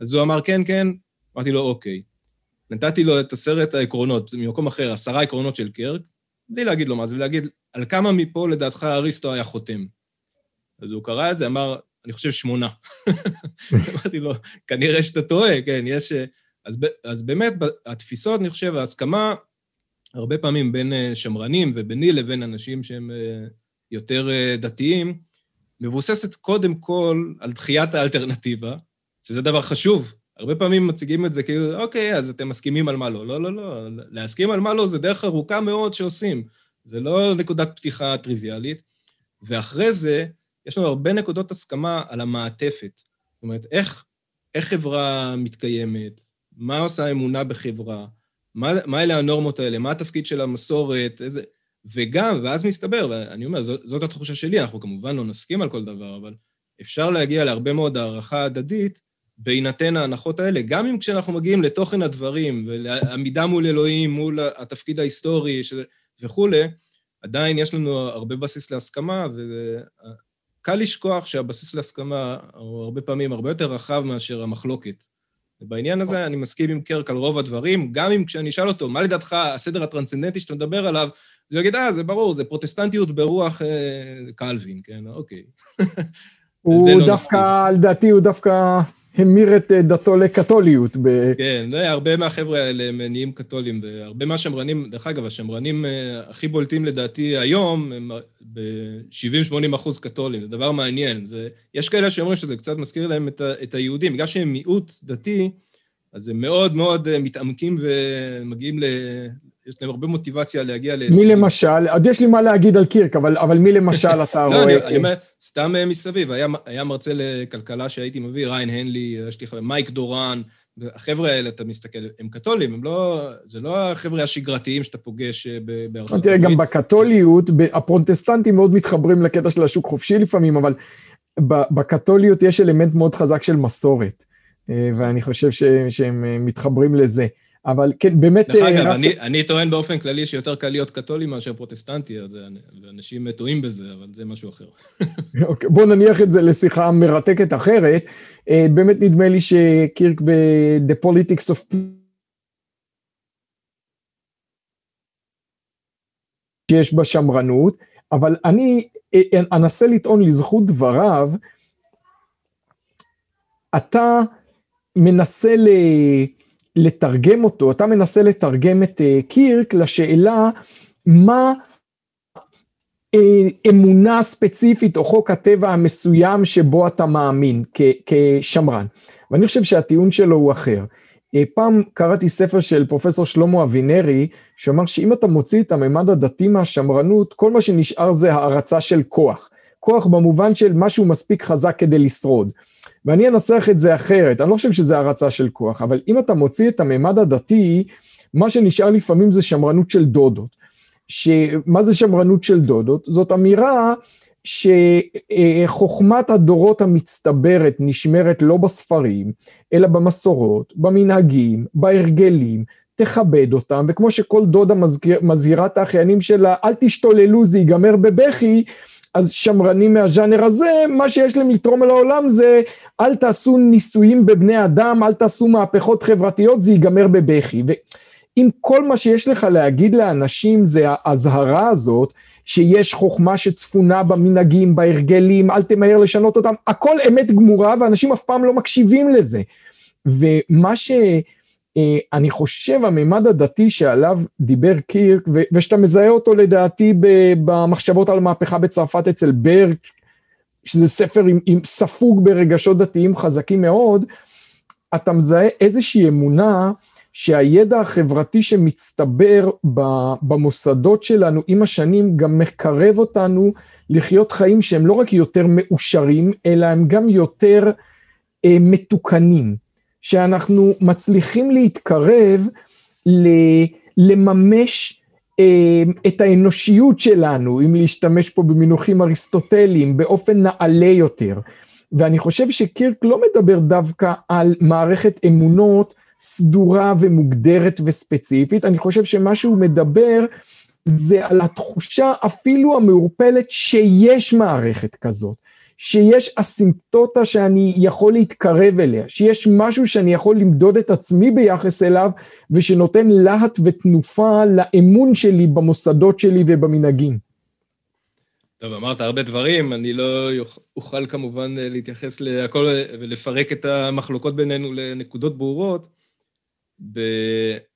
אז הוא אמר, כן, כן. אמרתי לו, אוקיי. נתתי לו את עשרת העקרונות, זה ממקום אחר, עשרה עקרונות של קרק, בלי להגיד לו מה זה, ולהגיד, על כמה מפה לדעתך אריסטו היה חותם. אז הוא קרא את זה, אמר, אני חושב שמונה. אמרתי לו, כנראה שאתה טועה, כן, יש... אז, אז באמת, התפיסות, אני חושב, ההסכמה, הרבה פעמים בין אה, שמרנים וביני לבין אנשים שהם אה, יותר אה, דתיים, מבוססת קודם כל על דחיית האלטרנטיבה, שזה דבר חשוב. הרבה פעמים מציגים את זה כאילו, אוקיי, אז אתם מסכימים על מה לא. לא, לא, לא. להסכים על מה לא זה דרך ארוכה מאוד שעושים. זה לא נקודת פתיחה טריוויאלית. ואחרי זה, יש לנו הרבה נקודות הסכמה על המעטפת. זאת אומרת, איך, איך חברה מתקיימת, מה עושה האמונה בחברה, מה, מה אלה הנורמות האלה, מה התפקיד של המסורת, איזה... וגם, ואז מסתבר, ואני אומר, זאת, זאת התחושה שלי, אנחנו כמובן לא נסכים על כל דבר, אבל אפשר להגיע להרבה מאוד הערכה הדדית בהינתן ההנחות האלה, גם אם כשאנחנו מגיעים לתוכן הדברים, ולעמידה מול אלוהים, מול התפקיד ההיסטורי וכולי, עדיין יש לנו הרבה בסיס להסכמה, קל לשכוח שהבסיס להסכמה הוא הרבה פעמים הרבה יותר רחב מאשר המחלוקת. ובעניין הזה אני מסכים עם קרק על רוב הדברים, גם אם כשאני אשאל אותו, מה לדעתך הסדר הטרנסצנדנטי שאתה מדבר עליו, הוא יגיד, אה, זה ברור, זה פרוטסטנטיות ברוח אה, קלווין, כן, אוקיי. הוא לא דווקא, לדעתי, הוא דווקא המיר את אה, דתו לקתוליות. ב... כן, הרבה מהחבר'ה האלה הם נהיים קתולים, והרבה מהשמרנים, דרך אגב, השמרנים אה, הכי בולטים לדעתי היום הם ב-70-80 אחוז קתולים, זה דבר מעניין. זה, יש כאלה שאומרים שזה קצת מזכיר להם את, ה, את היהודים, בגלל שהם מיעוט דתי, אז הם מאוד מאוד אה, מתעמקים ומגיעים ל... יש להם הרבה מוטיבציה להגיע ל... מי למשל, עוד יש לי מה להגיד על קירק, אבל, אבל מי למשל אתה רואה... לא, אני, אני אומר, סתם אה, מסביב, היה, היה מרצה לכלכלה שהייתי מביא, ריין הנלי, יש לי חבר, מייק דורן, החבר'ה האלה, אתה מסתכל, הם קתולים, הם לא, זה לא החבר'ה השגרתיים שאתה פוגש אה, בארצות הברית. תראה, גם בקתוליות, הפרוטסטנטים מאוד מתחברים לקטע של השוק חופשי לפעמים, אבל בקתוליות יש אלמנט מאוד חזק של מסורת, אה, ואני חושב שהם מתחברים לזה. אבל כן, באמת... דרך אגב, רס... אני, אני טוען באופן כללי שיותר קל להיות קתולי מאשר פרוטסטנטי, אז אנשים טועים בזה, אבל זה משהו אחר. אוקיי, בואו נניח את זה לשיחה מרתקת אחרת. באמת נדמה לי שקירק ב-The Politics of... שיש בה שמרנות, אבל אני אנסה לטעון לזכות דבריו, אתה מנסה ל... לתרגם אותו, אתה מנסה לתרגם את אה, קירק לשאלה מה אה, אמונה ספציפית או חוק הטבע המסוים שבו אתה מאמין כשמרן. ואני חושב שהטיעון שלו הוא אחר. אה, פעם קראתי ספר של פרופסור שלמה אבינרי, שאמר שאם אתה מוציא את הממד הדתי מהשמרנות, כל מה שנשאר זה הערצה של כוח. כוח במובן של משהו מספיק חזק כדי לשרוד. ואני אנסח את זה אחרת, אני לא חושב שזה הערצה של כוח, אבל אם אתה מוציא את הממד הדתי, מה שנשאר לפעמים זה שמרנות של דודות. שמה זה שמרנות של דודות? זאת אמירה שחוכמת הדורות המצטברת נשמרת לא בספרים, אלא במסורות, במנהגים, בהרגלים, תכבד אותם, וכמו שכל דודה מזהירה את האחיינים שלה, אל תשתוללו, זה ייגמר בבכי, אז שמרנים מהז'אנר הזה, מה שיש להם לתרום על העולם זה אל תעשו ניסויים בבני אדם, אל תעשו מהפכות חברתיות, זה ייגמר בבכי. ואם כל מה שיש לך להגיד לאנשים זה האזהרה הזאת, שיש חוכמה שצפונה במנהגים, בהרגלים, אל תמהר לשנות אותם, הכל אמת גמורה ואנשים אף פעם לא מקשיבים לזה. ומה שאני חושב הממד הדתי שעליו דיבר קירק, ושאתה מזהה אותו לדעתי במחשבות על המהפכה בצרפת אצל ברק, שזה ספר עם, עם ספוג ברגשות דתיים חזקים מאוד, אתה מזהה איזושהי אמונה שהידע החברתי שמצטבר במוסדות שלנו עם השנים גם מקרב אותנו לחיות חיים שהם לא רק יותר מאושרים, אלא הם גם יותר אה, מתוקנים, שאנחנו מצליחים להתקרב ל, לממש אה, את האנושיות שלנו, אם להשתמש פה במינוחים אריסטוטליים, באופן נעלה יותר. ואני חושב שקירק לא מדבר דווקא על מערכת אמונות סדורה ומוגדרת וספציפית, אני חושב שמה שהוא מדבר זה על התחושה אפילו המעורפלת שיש מערכת כזאת, שיש אסימפטוטה שאני יכול להתקרב אליה, שיש משהו שאני יכול למדוד את עצמי ביחס אליו ושנותן להט ותנופה לאמון שלי במוסדות שלי ובמנהגים. טוב, אמרת הרבה דברים, אני לא אוכל כמובן להתייחס להכל ולפרק את המחלוקות בינינו לנקודות ברורות.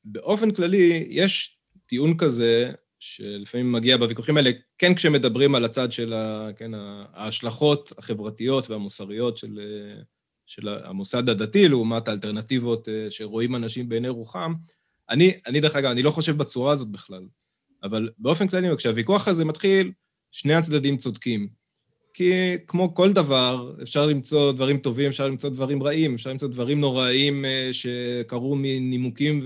באופן כללי, יש טיעון כזה שלפעמים מגיע בוויכוחים האלה, כן כשמדברים על הצד של ה, כן, ההשלכות החברתיות והמוסריות של, של המוסד הדתי, לעומת האלטרנטיבות אה, שרואים אנשים בעיני רוחם. אני, אני דרך אגב, אני לא חושב בצורה הזאת בכלל, אבל באופן כללי, כשהוויכוח הזה מתחיל, שני הצדדים צודקים. כי כמו כל דבר, אפשר למצוא דברים טובים, אפשר למצוא דברים רעים, אפשר למצוא דברים נוראים אה, שקרו מנימוקים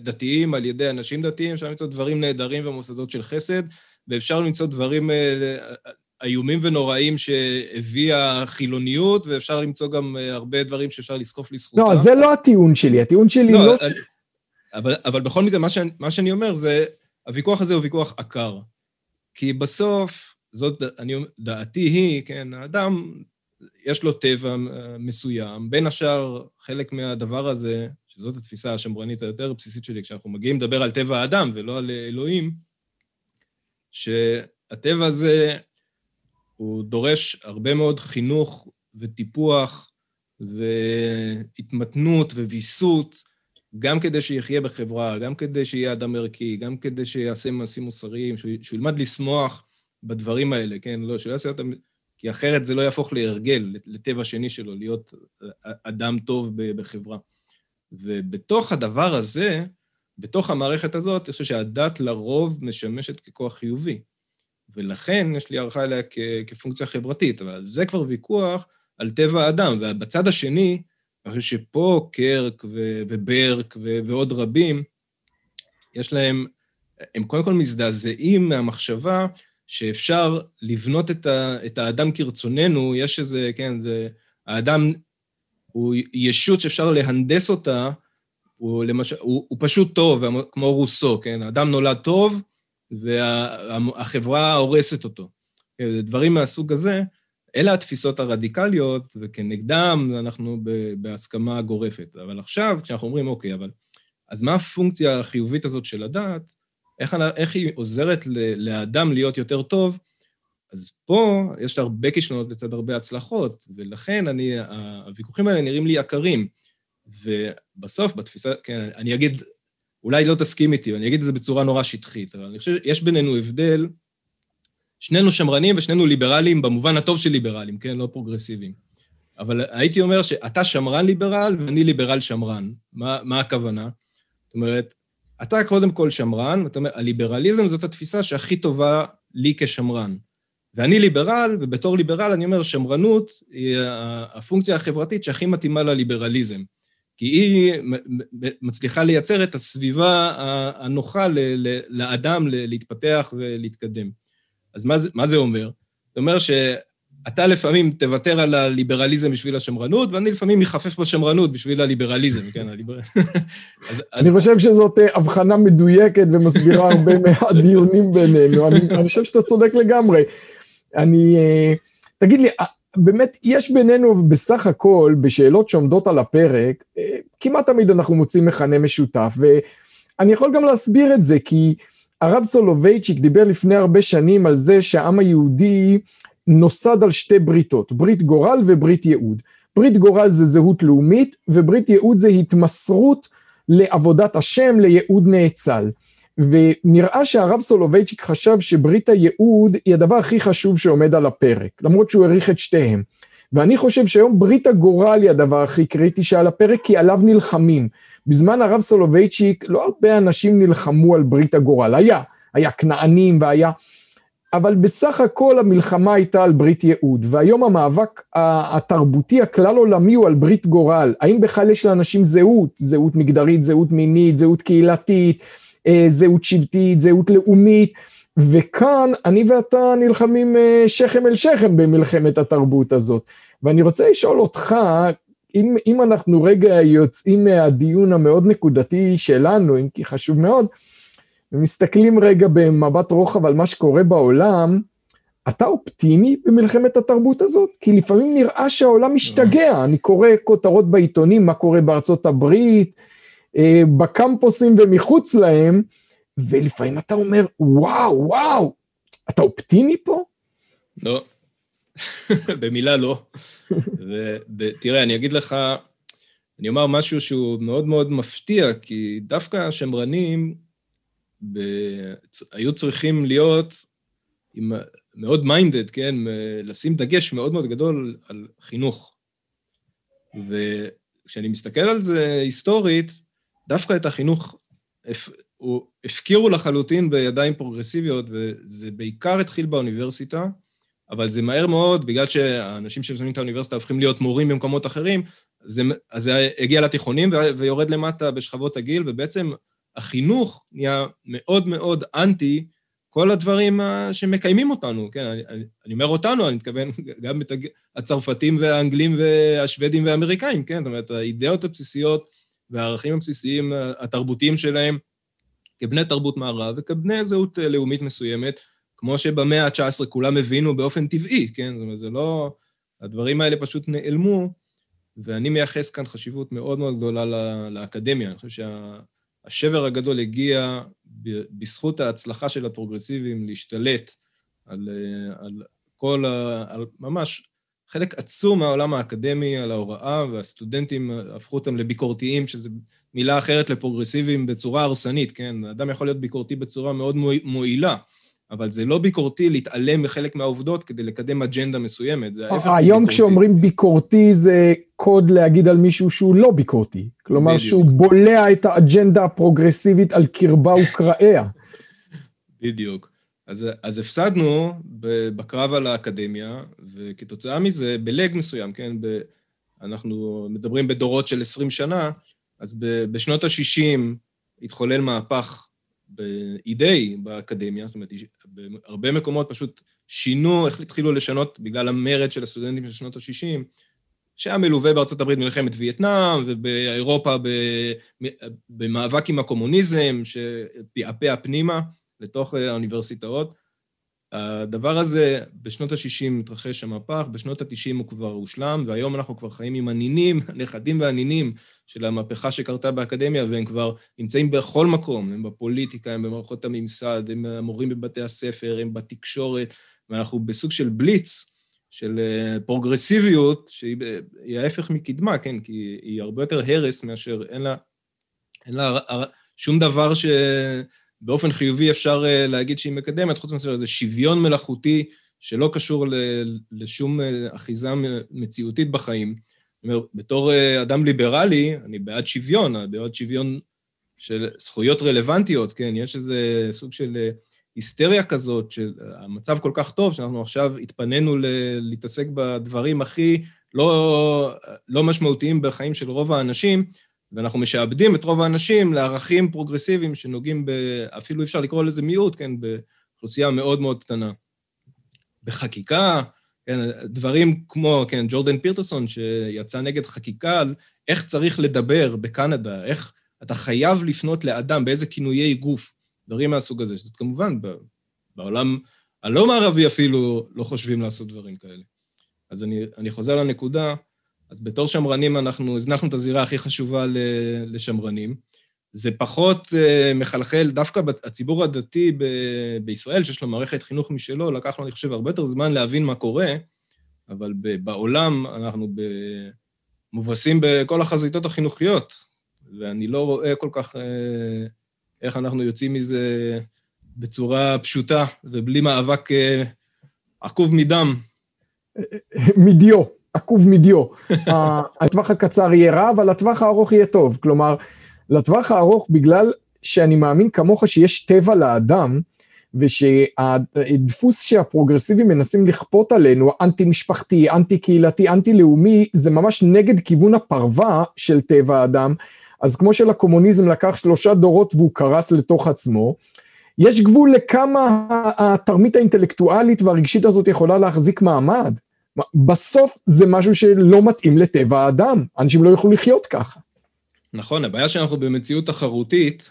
דתיים על ידי אנשים דתיים, אפשר למצוא דברים נהדרים במוסדות של חסד, ואפשר למצוא דברים אה, איומים ונוראים שהביאה חילוניות, ואפשר למצוא גם אה, הרבה דברים שאפשר לסחוף לזכותם. לא, זה לא הטיעון שלי, הטיעון שלי לא... לא... אבל, אבל בכל מקרה, מה, מה שאני אומר זה, הוויכוח הזה הוא ויכוח עקר. כי בסוף, זאת, אני, דעתי היא, כן, האדם, יש לו טבע מסוים, בין השאר חלק מהדבר הזה, שזאת התפיסה השמרנית היותר בסיסית שלי, כשאנחנו מגיעים לדבר על טבע האדם ולא על אלוהים, שהטבע הזה הוא דורש הרבה מאוד חינוך וטיפוח והתמתנות וויסות, גם כדי שיחיה בחברה, גם כדי שיהיה אדם ערכי, גם כדי שיעשה מעשים מוסריים, שהוא ילמד לשמוח בדברים האלה, כן? לא, שלא יעשה אותם... כי אחרת זה לא יהפוך להרגל, לטבע שני שלו, להיות אדם טוב בחברה. ובתוך הדבר הזה, בתוך המערכת הזאת, אני חושב שהדת לרוב משמשת ככוח חיובי. ולכן יש לי הערכה אליה כפונקציה חברתית, אבל זה כבר ויכוח על טבע האדם. ובצד השני, אני חושב שפה קרק וברק ועוד רבים, יש להם, הם קודם כל מזדעזעים מהמחשבה שאפשר לבנות את, ה, את האדם כרצוננו, יש איזה, כן, זה, האדם הוא ישות שאפשר להנדס אותה הוא, למשל, הוא, הוא פשוט טוב, כמו רוסו, כן? האדם נולד טוב, והחברה הורסת אותו. דברים מהסוג הזה, אלה התפיסות הרדיקליות, וכנגדם אנחנו בהסכמה גורפת. אבל עכשיו, כשאנחנו אומרים, אוקיי, אבל... אז מה הפונקציה החיובית הזאת של הדת? איך, איך היא עוזרת לאדם להיות יותר טוב? אז פה יש הרבה כישלונות לצד הרבה הצלחות, ולכן אני, הוויכוחים האלה נראים לי עקרים. ובסוף, בתפיסה, כן, אני אגיד, אולי לא תסכים איתי, ואני אגיד את זה בצורה נורא שטחית, אבל אני חושב שיש בינינו הבדל, שנינו שמרנים ושנינו ליברלים במובן הטוב של ליברלים, כן? לא פרוגרסיביים. אבל הייתי אומר שאתה שמרן ליברל ואני ליברל שמרן. מה, מה הכוונה? זאת אומרת, אתה קודם כל שמרן, זאת אומרת, הליברליזם זאת התפיסה שהכי טובה לי כשמרן. ואני ליברל, ובתור ליברל אני אומר, שמרנות היא הפונקציה החברתית שהכי מתאימה לליברליזם. כי היא מצליחה לייצר את הסביבה הנוחה לאדם להתפתח ולהתקדם. אז מה זה, מה זה אומר? זה אומר שאתה לפעמים תוותר על הליברליזם בשביל השמרנות, ואני לפעמים מחפף בשמרנות בשביל הליברליזם, כן, הליבר... אז, אז... אני חושב שזאת אה, הבחנה מדויקת ומסבירה הרבה מהדיונים בינינו. אני, חושב שאתה צודק לגמרי. אני... אה, תגיד לי, באמת, יש בינינו בסך הכל, בשאלות שעומדות על הפרק, אה, כמעט תמיד אנחנו מוצאים מכנה משותף, ואני יכול גם להסביר את זה, כי הרב סולובייצ'יק דיבר לפני הרבה שנים על זה שהעם היהודי נוסד על שתי בריתות, ברית גורל וברית ייעוד. ברית גורל זה זהות לאומית, וברית ייעוד זה התמסרות לעבודת השם, לייעוד נאצל. ונראה שהרב סולובייצ'יק חשב שברית הייעוד היא הדבר הכי חשוב שעומד על הפרק, למרות שהוא העריך את שתיהם. ואני חושב שהיום ברית הגורל היא הדבר הכי קריטי שעל הפרק, כי עליו נלחמים. בזמן הרב סולובייצ'יק לא הרבה אנשים נלחמו על ברית הגורל, היה, היה כנענים והיה, אבל בסך הכל המלחמה הייתה על ברית ייעוד, והיום המאבק התרבותי הכלל עולמי הוא על ברית גורל. האם בכלל יש לאנשים זהות, זהות מגדרית, זהות מינית, זהות קהילתית, אה, זהות שבטית, זהות לאומית, וכאן אני ואתה נלחמים אה, שכם אל שכם במלחמת התרבות הזאת. ואני רוצה לשאול אותך, אם, אם אנחנו רגע יוצאים מהדיון המאוד נקודתי שלנו, אם כי חשוב מאוד, ומסתכלים רגע במבט רוחב על מה שקורה בעולם, אתה אופטימי במלחמת התרבות הזאת? כי לפעמים נראה שהעולם משתגע, אני קורא כותרות בעיתונים, מה קורה בארצות הברית, אה, בקמפוסים ומחוץ להם, ולפעמים אתה אומר, וואו, וואו, אתה אופטימי פה? לא, במילה לא. ותראה, אני אגיד לך, אני אומר משהו שהוא מאוד מאוד מפתיע, כי דווקא השמרנים ב... היו צריכים להיות עם... מאוד מיינדד, כן? לשים דגש מאוד מאוד גדול על חינוך. וכשאני מסתכל על זה היסטורית, דווקא את החינוך הפקירו לחלוטין בידיים פרוגרסיביות, וזה בעיקר התחיל באוניברסיטה, אבל זה מהר מאוד, בגלל שהאנשים שמסיימים את האוניברסיטה הופכים להיות מורים במקומות אחרים, זה, אז זה הגיע לתיכונים ויורד למטה בשכבות הגיל, ובעצם החינוך נהיה מאוד מאוד אנטי כל הדברים שמקיימים אותנו, כן? אני, אני אומר אותנו, אני מתכוון גם את הצרפתים והאנגלים והשוודים והאמריקאים, כן? זאת אומרת, האידאות הבסיסיות והערכים הבסיסיים התרבותיים שלהם כבני תרבות מערב וכבני זהות לאומית מסוימת, כמו שבמאה ה-19 כולם הבינו באופן טבעי, כן? זאת אומרת, זה לא... הדברים האלה פשוט נעלמו, ואני מייחס כאן חשיבות מאוד מאוד גדולה לאקדמיה. אני חושב שהשבר הגדול הגיע בזכות ההצלחה של הפרוגרסיבים להשתלט על, על כל ה... על ממש חלק עצום מהעולם האקדמי, על ההוראה, והסטודנטים הפכו אותם לביקורתיים, שזו מילה אחרת לפרוגרסיביים בצורה הרסנית, כן? אדם יכול להיות ביקורתי בצורה מאוד מועילה. אבל זה לא ביקורתי להתעלם מחלק מהעובדות כדי לקדם אג'נדה מסוימת, זה ההפך מביקורתי. היום כשאומרים ביקורתי זה קוד להגיד על מישהו שהוא לא ביקורתי. כלומר בדיוק. שהוא בולע את האג'נדה הפרוגרסיבית על קרבה וקראיה. בדיוק. אז, אז הפסדנו בקרב על האקדמיה, וכתוצאה מזה, בלג מסוים, כן, ב, אנחנו מדברים בדורות של 20 שנה, אז ב, בשנות ה-60 התחולל מהפך באידיי באקדמיה, זאת אומרת, בהרבה מקומות פשוט שינו, איך התחילו לשנות בגלל המרד של הסטודנטים של שנות ה-60, שהיה מלווה בארצות הברית במלחמת וייטנאם, ובאירופה במאבק עם הקומוניזם, שפעפע פנימה לתוך האוניברסיטאות. הדבר הזה, בשנות ה-60 התרחש המהפך, בשנות ה-90 הוא כבר הושלם, והיום אנחנו כבר חיים עם הנינים, הנכדים והנינים של המהפכה שקרתה באקדמיה, והם כבר נמצאים בכל מקום, הם בפוליטיקה, הם במערכות הממסד, הם המורים בבתי הספר, הם בתקשורת, ואנחנו בסוג של בליץ, של אה, פרוגרסיביות, שהיא ההפך מקדמה, כן? כי היא הרבה יותר הרס מאשר אין לה, אין לה שום דבר שבאופן חיובי אפשר אה, להגיד שהיא מקדמת, חוץ מאשר איזה שוויון מלאכותי שלא קשור לשום אה, אחיזה מציאותית בחיים. זאת אומרת, בתור אדם ליברלי, אני בעד שוויון, בעד שוויון של זכויות רלוונטיות, כן? יש איזה סוג של היסטריה כזאת, שהמצב כל כך טוב, שאנחנו עכשיו התפנינו להתעסק בדברים הכי לא, לא משמעותיים בחיים של רוב האנשים, ואנחנו משעבדים את רוב האנשים לערכים פרוגרסיביים שנוגעים ב... אפילו אפשר לקרוא לזה מיעוט, כן, באוכלוסייה מאוד מאוד קטנה. בחקיקה, כן, דברים כמו, כן, ג'ורדן פירטרסון, שיצא נגד חקיקה על איך צריך לדבר בקנדה, איך אתה חייב לפנות לאדם, באיזה כינויי גוף. דברים מהסוג הזה, שזה כמובן, בעולם הלא מערבי אפילו לא חושבים לעשות דברים כאלה. אז אני, אני חוזר לנקודה, אז בתור שמרנים אנחנו הזנחנו את הזירה הכי חשובה לשמרנים. זה פחות uh, מחלחל, דווקא הציבור הדתי ב- בישראל, שיש לו מערכת חינוך משלו, לקח לו, אני חושב, הרבה יותר זמן להבין מה קורה, אבל ב- בעולם אנחנו ב- מובסים בכל החזיתות החינוכיות, ואני לא רואה כל כך uh, איך אנחנו יוצאים מזה בצורה פשוטה ובלי מאבק אה, עקוב מדם. מדיו, עקוב מדיו. הטווח הקצר יהיה רע, אבל הטווח הארוך יהיה טוב. כלומר, לטווח הארוך, בגלל שאני מאמין כמוך שיש טבע לאדם, ושהדפוס שהפרוגרסיבים מנסים לכפות עלינו, אנטי משפחתי, אנטי קהילתי, אנטי לאומי, זה ממש נגד כיוון הפרווה של טבע האדם, אז כמו שלקומוניזם לקח שלושה דורות והוא קרס לתוך עצמו, יש גבול לכמה התרמית האינטלקטואלית והרגשית הזאת יכולה להחזיק מעמד. בסוף זה משהו שלא מתאים לטבע האדם, אנשים לא יוכלו לחיות ככה. נכון, הבעיה שאנחנו במציאות תחרותית,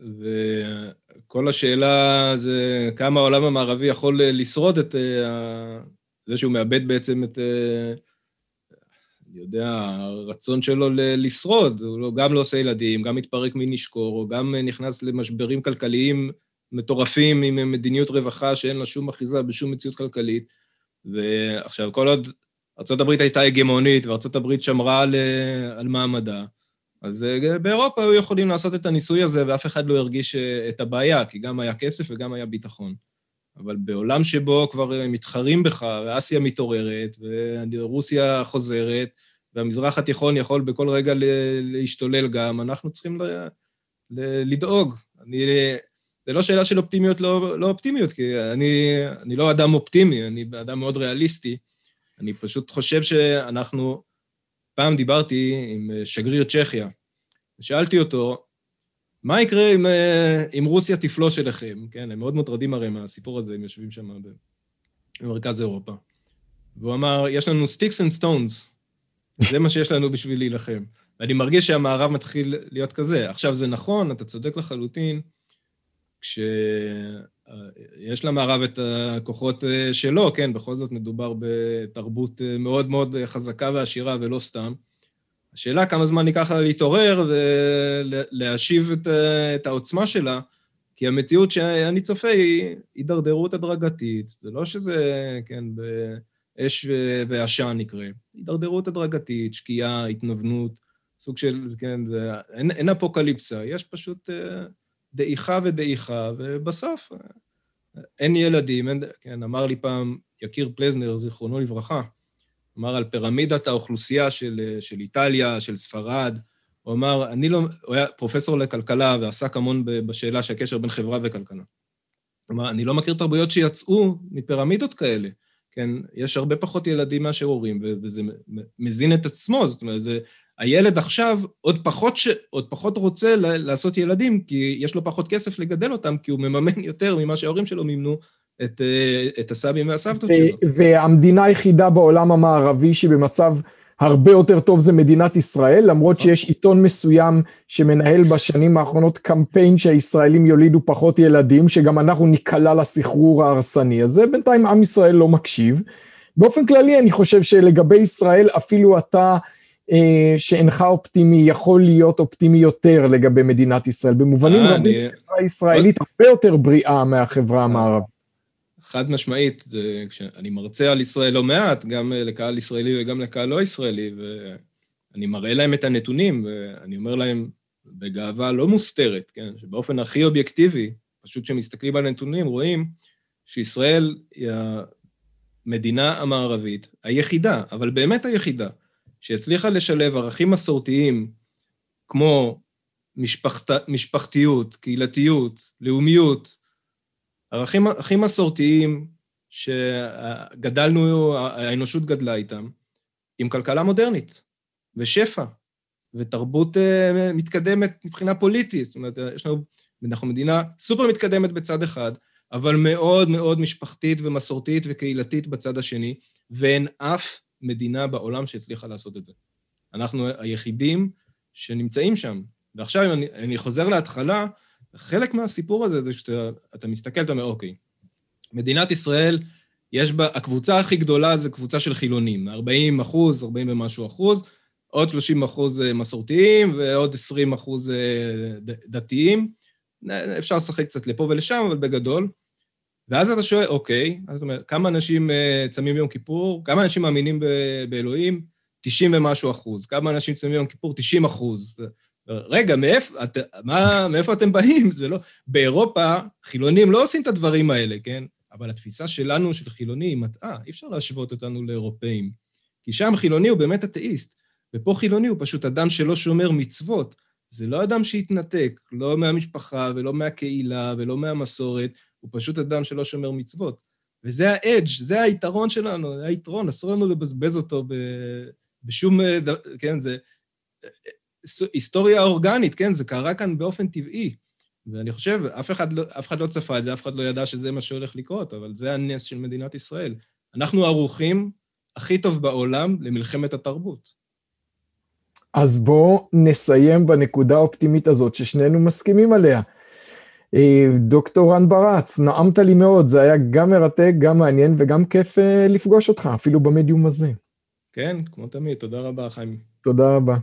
וכל השאלה זה כמה העולם המערבי יכול לשרוד את אה, זה שהוא מאבד בעצם את אה, אני יודע, הרצון שלו לשרוד, הוא לא, גם לא עושה ילדים, גם מתפרק מנשקור, הוא גם נכנס למשברים כלכליים מטורפים עם מדיניות רווחה שאין לה שום אחיזה בשום מציאות כלכלית. ועכשיו, כל עוד ארה"ב הייתה הגמונית וארה"ב שמרה על, על מעמדה, אז אה, באירופה היו יכולים לעשות את הניסוי הזה ואף אחד לא הרגיש אה, את הבעיה, כי גם היה כסף וגם היה ביטחון. אבל בעולם שבו כבר אה, מתחרים בך, ואסיה מתעוררת, ורוסיה חוזרת, והמזרח התיכון יכול בכל רגע להשתולל גם, אנחנו צריכים ל- ל- לדאוג. אני, זה לא שאלה של אופטימיות, לא, לא אופטימיות, כי אני, אני לא אדם אופטימי, אני אדם מאוד ריאליסטי. אני פשוט חושב שאנחנו... פעם דיברתי עם אה, שגריר צ'כיה, ושאלתי אותו, מה יקרה אם, אה, אם רוסיה תפלוש אליכם? כן, הם מאוד מוטרדים הרי מהסיפור הזה, הם יושבים שם במרכז אירופה. והוא אמר, יש לנו sticks and stones, זה מה שיש לנו בשביל להילחם. ואני מרגיש שהמערב מתחיל להיות כזה. עכשיו, זה נכון, אתה צודק לחלוטין, כשיש למערב את הכוחות אה, שלו, כן, בכל זאת מדובר בתרבות אה, מאוד מאוד חזקה ועשירה ולא סתם. השאלה כמה זמן ייקח לה להתעורר ולהשיב את, את העוצמה שלה, כי המציאות שאני צופה היא הידרדרות הדרגתית. זה לא שזה, כן, באש ועשן יקרה. הידרדרות הדרגתית, שקיעה, התנוונות, סוג של, כן, זה, אין, אין אפוקליפסה, יש פשוט אה, דעיכה ודעיכה, ובסוף אין ילדים, אין, כן, אמר לי פעם יקיר פלזנר, זיכרונו לברכה, אמר על פירמידת האוכלוסייה של, של איטליה, של ספרד. הוא אמר, אני לא... הוא היה פרופסור לכלכלה ועסק המון בשאלה של הקשר בין חברה וכלכלה. אמר, אני לא מכיר תרבויות שיצאו מפירמידות כאלה. כן, יש הרבה פחות ילדים מאשר הורים, וזה מזין את עצמו, זאת אומרת, זה... הילד עכשיו עוד פחות, ש... עוד פחות רוצה לעשות ילדים, כי יש לו פחות כסף לגדל אותם, כי הוא מממן יותר ממה שההורים שלו מימנו את, אה, את הסבים והסבתות שלו. והמדינה היחידה בעולם המערבי שבמצב הרבה יותר טוב זה מדינת ישראל, למרות שיש עיתון מסוים שמנהל בשנים האחרונות קמפיין שהישראלים יולידו פחות ילדים, שגם אנחנו ניקלע לסחרור ההרסני הזה, בינתיים עם ישראל לא מקשיב. באופן כללי אני חושב שלגבי ישראל אפילו אתה שאינך אופטימי יכול להיות אופטימי יותר לגבי מדינת ישראל. במובנים אה, רבים אני... החברה הישראלית הרבה יותר בריאה מהחברה המערבית. חד משמעית, כשאני מרצה על ישראל לא מעט, גם לקהל ישראלי וגם לקהל לא ישראלי, ואני מראה להם את הנתונים, ואני אומר להם בגאווה לא מוסתרת, כן, שבאופן הכי אובייקטיבי, פשוט כשמסתכלים על הנתונים, רואים שישראל היא המדינה המערבית היחידה, אבל באמת היחידה, שהצליחה לשלב ערכים מסורתיים כמו משפחת, משפחתיות, קהילתיות, לאומיות, ערכים הכי מסורתיים שגדלנו, האנושות גדלה איתם, עם כלכלה מודרנית, ושפע, ותרבות אה, מתקדמת מבחינה פוליטית. זאת אומרת, יש לנו, אנחנו מדינה סופר מתקדמת בצד אחד, אבל מאוד מאוד משפחתית ומסורתית וקהילתית בצד השני, ואין אף מדינה בעולם שהצליחה לעשות את זה. אנחנו היחידים שנמצאים שם. ועכשיו, אם אני, אני חוזר להתחלה, חלק מהסיפור הזה זה שאתה מסתכל, אתה אומר, אוקיי, מדינת ישראל, יש בה, הקבוצה הכי גדולה זה קבוצה של חילונים, 40 אחוז, 40 ומשהו אחוז, עוד 30 אחוז אה, מסורתיים ועוד 20 אחוז אה, דתיים. אפשר לשחק קצת לפה ולשם, אבל בגדול. ואז אתה שואל, אוקיי, אז אתה אומר, כמה אנשים אה, צמים ביום כיפור? כמה אנשים מאמינים באלוהים? 90 ומשהו אחוז. כמה אנשים צמים ביום כיפור? 90 אחוז. רגע, מאיפה, את, מה, מאיפה אתם באים? זה לא... באירופה, חילונים לא עושים את הדברים האלה, כן? אבל התפיסה שלנו, של חילוני, היא מטעה, אי אפשר להשוות אותנו לאירופאים. כי שם חילוני הוא באמת אתאיסט, ופה חילוני הוא פשוט אדם שלא שומר מצוות. זה לא אדם שהתנתק, לא מהמשפחה ולא מהקהילה ולא מהמסורת, הוא פשוט אדם שלא שומר מצוות. וזה האדג', זה היתרון שלנו, זה היתרון, אסור לנו לבזבז אותו ב... בשום... כן, זה... היסטוריה אורגנית, כן? זה קרה כאן באופן טבעי. ואני חושב, אף אחד, לא, אף אחד לא צפה את זה, אף אחד לא ידע שזה מה שהולך לקרות, אבל זה הנס של מדינת ישראל. אנחנו ערוכים הכי טוב בעולם למלחמת התרבות. אז בואו נסיים בנקודה האופטימית הזאת ששנינו מסכימים עליה. אה, דוקטור רן ברץ, נעמת לי מאוד, זה היה גם מרתק, גם מעניין וגם כיף אה, לפגוש אותך, אפילו במדיום הזה. כן, כמו תמיד, תודה רבה, חיים. תודה רבה.